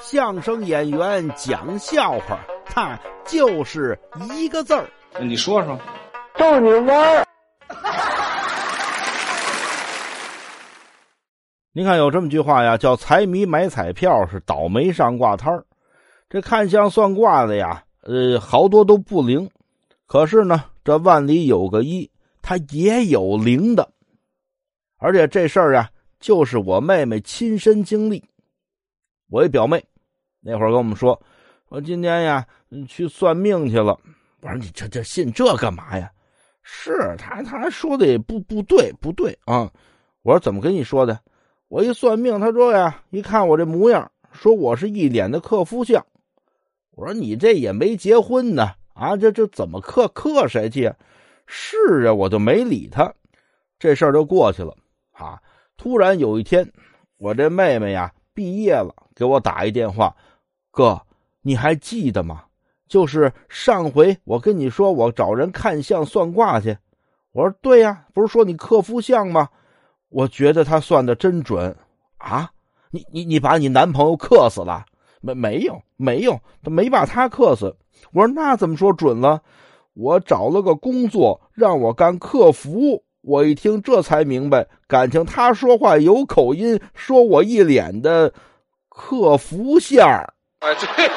相声演员讲笑话，他就是一个字儿。你说说，逗你玩儿。您看有这么句话呀，叫“财迷买彩票，是倒霉上挂摊儿”。这看相算卦的呀，呃，好多都不灵。可是呢，这万里有个一，他也有灵的。而且这事儿啊，就是我妹妹亲身经历。我一表妹，那会儿跟我们说，说今天呀，去算命去了。我说你这这信这干嘛呀？是他他说的也不不对不对啊。我说怎么跟你说的？我一算命，他说呀，一看我这模样，说我是一脸的克夫相。我说你这也没结婚呢，啊，这这怎么克克谁去？是啊，我就没理他，这事儿就过去了。啊，突然有一天，我这妹妹呀毕业了，给我打一电话，哥，你还记得吗？就是上回我跟你说我找人看相算卦去，我说对呀，不是说你克夫相吗？我觉得他算的真准啊！你你你把你男朋友克死了？没没有没有，他没把他克死。我说那怎么说准了？我找了个工作让我干客服，我一听这才明白，感情他说话有口音，说我一脸的客服相。哎，对。